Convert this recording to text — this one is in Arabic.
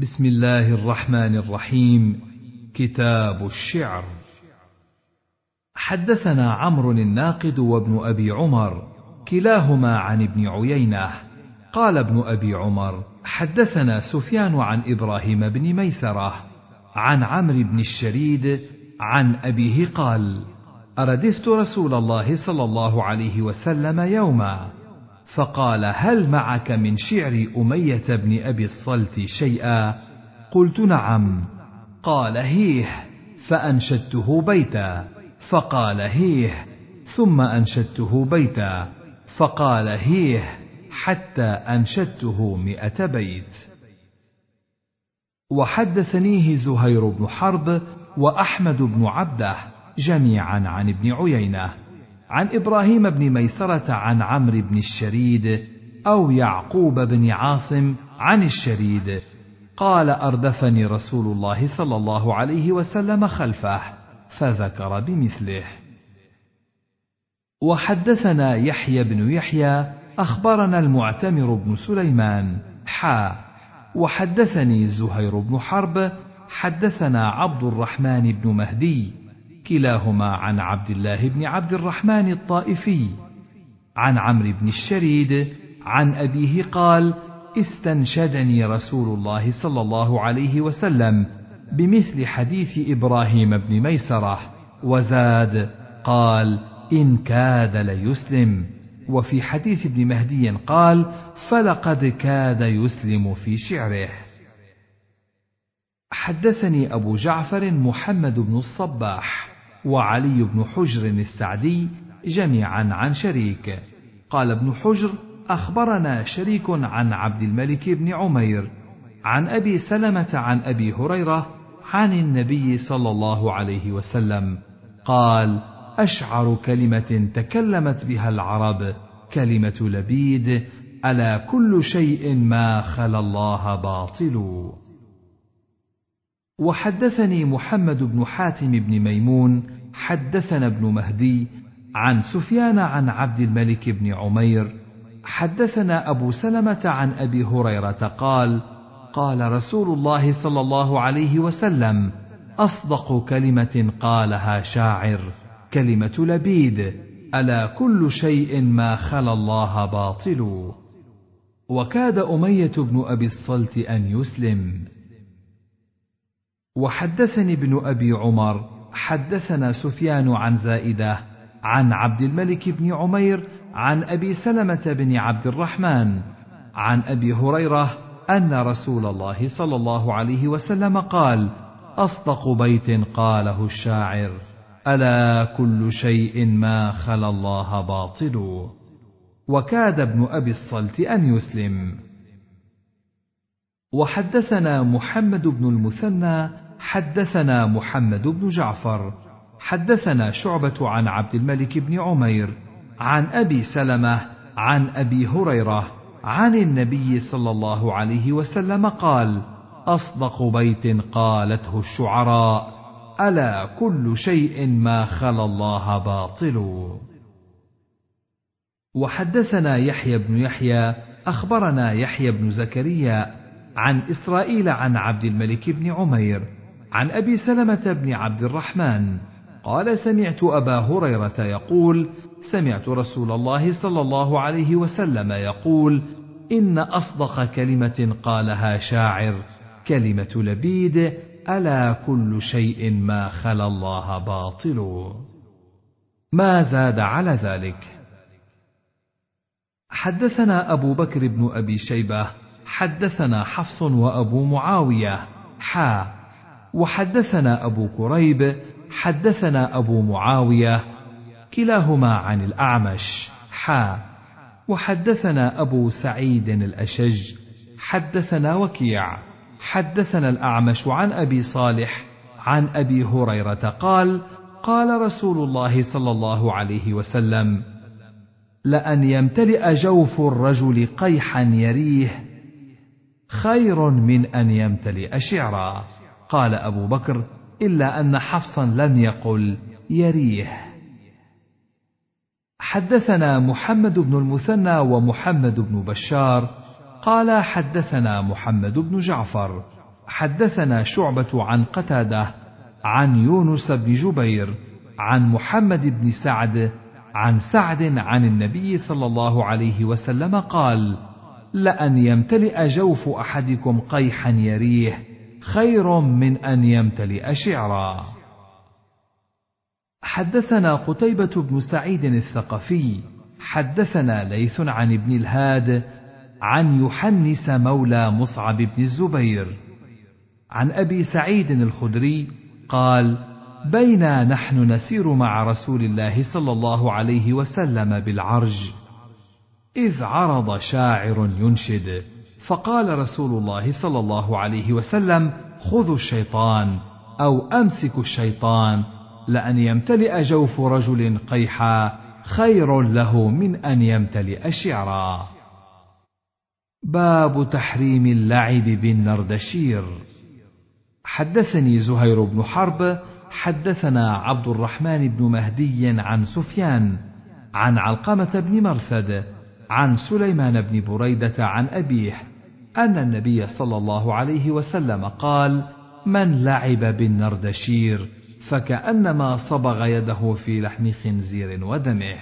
بسم الله الرحمن الرحيم. كتاب الشعر. حدثنا عمرو الناقد وابن أبي عمر كلاهما عن ابن عيينة. قال ابن أبي عمر حدثنا سفيان عن إبراهيم بن ميسرة عن عمرو بن الشريد عن أبيه قال أردفت رسول الله صلى الله عليه وسلم يوما فقال هل معك من شعر أمية بن أبي الصلت شيئا؟ قلت نعم. قال هيه. فأنشدته بيتا. فقال هيه. ثم أنشدته بيتا. فقال هيه. حتى أنشدته مائه بيت. وحدثنيه زهير بن حرب وأحمد بن عبده جميعا عن ابن عيينة. عن إبراهيم بن ميسرة عن عمرو بن الشريد أو يعقوب بن عاصم عن الشريد قال أردفني رسول الله صلى الله عليه وسلم خلفه فذكر بمثله. وحدثنا يحيى بن يحيى أخبرنا المعتمر بن سليمان حا. وحدثني زهير بن حرب حدثنا عبد الرحمن بن مهدي كلاهما عن عبد الله بن عبد الرحمن الطائفي عن عمرو بن الشريد عن أبيه قال استنشدني رسول الله صلى الله عليه وسلم بمثل حديث إبراهيم بن ميسرة وزاد قال إن كاد ليسلم وفي حديث ابن مهدي قال فلقد كاد يسلم في شعره حدثني أبو جعفر محمد بن الصباح. وعلي بن حجر السعدي جميعا عن شريك. قال ابن حجر أخبرنا شريك عن عبد الملك بن عمير عن أبي سلمة عن أبي هريرة عن النبي صلى الله عليه وسلم. قال أشعر كلمة تكلمت بها العرب كلمة لبيد ألا كل شيء ما خلا الله باطل. وحدثني محمد بن حاتم بن ميمون حدثنا ابن مهدي عن سفيان عن عبد الملك بن عمير حدثنا أبو سلمة عن أبي هريرة قال قال رسول الله صلى الله عليه وسلم أصدق كلمة قالها شاعر كلمة لبيد ألا كل شيء ما خلا الله باطل. وكاد أمية بن أبي الصلت أن يسلم. وحدثني ابن أبي عمر حدثنا سفيان عن زائدة عن عبد الملك بن عمير عن أبي سلمة بن عبد الرحمن عن أبي هريرة أن رسول الله صلى الله عليه وسلم قال أصدق بيت قاله الشاعر ألا كل شيء ما خلا الله باطل؟ وكاد ابن أبي الصلت أن يسلم. وحدثنا محمد بن المثنى حدثنا محمد بن جعفر حدثنا شعبة عن عبد الملك بن عمير عن أبي سلمة عن أبي هريرة عن النبي صلى الله عليه وسلم قال أصدق بيت قالته الشعراء ألا كل شيء ما خلا الله باطل وحدثنا يحيى بن يحيى أخبرنا يحيى بن زكريا عن إسرائيل عن عبد الملك بن عمير عن أبي سلمة بن عبد الرحمن قال سمعت أبا هريرة يقول سمعت رسول الله صلى الله عليه وسلم يقول إن أصدق كلمة قالها شاعر كلمة لبيد ألا كل شيء ما خلا الله باطل. ما زاد على ذلك. حدثنا أبو بكر بن أبي شيبة حدثنا حفص وأبو معاوية حا وحدثنا أبو كريب حدثنا أبو معاوية كلاهما عن الأعمش حا. وحدثنا أبو سعيد الأشج حدثنا وكيع. حدثنا الأعمش عن أبي صالح عن أبي هريرة قال قال رسول الله صلى الله عليه وسلم لأن يمتلئ جوف الرجل قيحا يريه خير من أن يمتلئ شعرا. قال أبو بكر إلا أن حفصا لم يقل يريه. حدثنا محمد بن المثنى ومحمد بن بشار قال حدثنا محمد بن جعفر. حدثنا شعبة عن قتادة عن يونس بن جبير عن محمد بن سعد عن سعد عن النبي صلى الله عليه وسلم قال لأن يمتلئ جوف أحدكم قيحا يريه خير من أن يمتلئ شعرا. حدثنا قتيبة بن سعيد الثقفي حدثنا ليث عن ابن الهاد عن يحنس مولى مصعب بن الزبير. عن أبي سعيد الخدري قال بينا نحن نسير مع رسول الله صلى الله عليه وسلم بالعرج إذ عرض شاعر ينشد. فقال رسول الله صلى الله عليه وسلم خذوا الشيطان أو أمسكوا الشيطان لأن يمتلئ جوف رجل قيحا خير له من أن يمتلئ شعرا. باب تحريم اللعب بالنردشير. حدثني زهير بن حرب حدثنا عبد الرحمن بن مهدي عن سفيان عن علقمة بن مرثد عن سليمان بن بريدة عن أبيه أن النبي صلى الله عليه وسلم قال من لعب بالنردشير فكأنما صبغ يده في لحم خنزير ودمه.